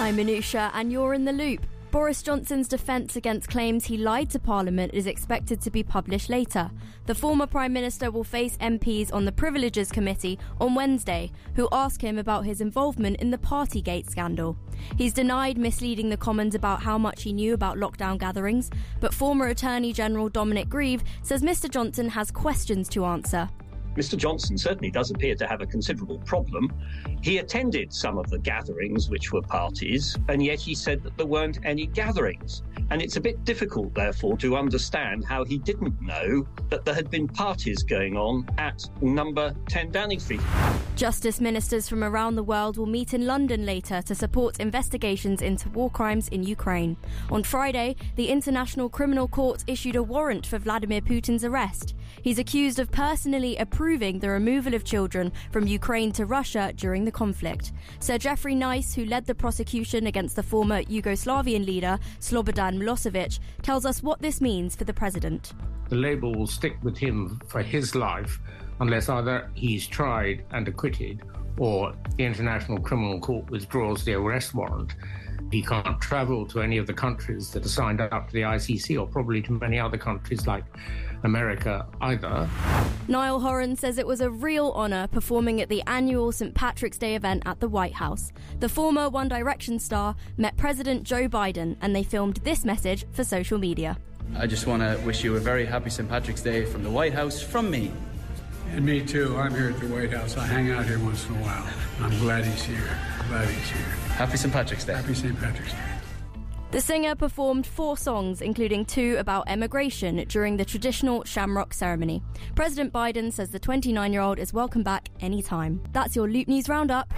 I'm Anousha, and you're in the loop. Boris Johnson's defence against claims he lied to Parliament is expected to be published later. The former Prime Minister will face MPs on the Privileges Committee on Wednesday, who ask him about his involvement in the Partygate scandal. He's denied misleading the Commons about how much he knew about lockdown gatherings, but former Attorney General Dominic Grieve says Mr Johnson has questions to answer. Mr. Johnson certainly does appear to have a considerable problem. He attended some of the gatherings which were parties, and yet he said that there weren't any gatherings. And it's a bit difficult, therefore, to understand how he didn't know that there had been parties going on at number 10 Downing Street. Justice ministers from around the world will meet in London later to support investigations into war crimes in Ukraine. On Friday, the International Criminal Court issued a warrant for Vladimir Putin's arrest. He's accused of personally approving the removal of children from Ukraine to Russia during the conflict. Sir Geoffrey Nice, who led the prosecution against the former Yugoslavian leader Slobodan Milosevic, tells us what this means for the president. The label will stick with him for his life unless either he's tried and acquitted or the International Criminal Court withdraws the arrest warrant. He can't travel to any of the countries that are signed up to the ICC or probably to many other countries like America either. Niall Horan says it was a real honour performing at the annual St Patrick's Day event at the White House. The former One Direction star met President Joe Biden and they filmed this message for social media. I just want to wish you a very happy St Patrick's Day from the White House from me. And me too. I'm here at the White House. I hang out here once in a while. I'm glad he's here. Glad he's here. Happy St Patrick's Day. Happy St. Patrick's Day. The singer performed four songs, including two about emigration, during the traditional shamrock ceremony. President Biden says the 29 year old is welcome back anytime. That's your Loop News Roundup.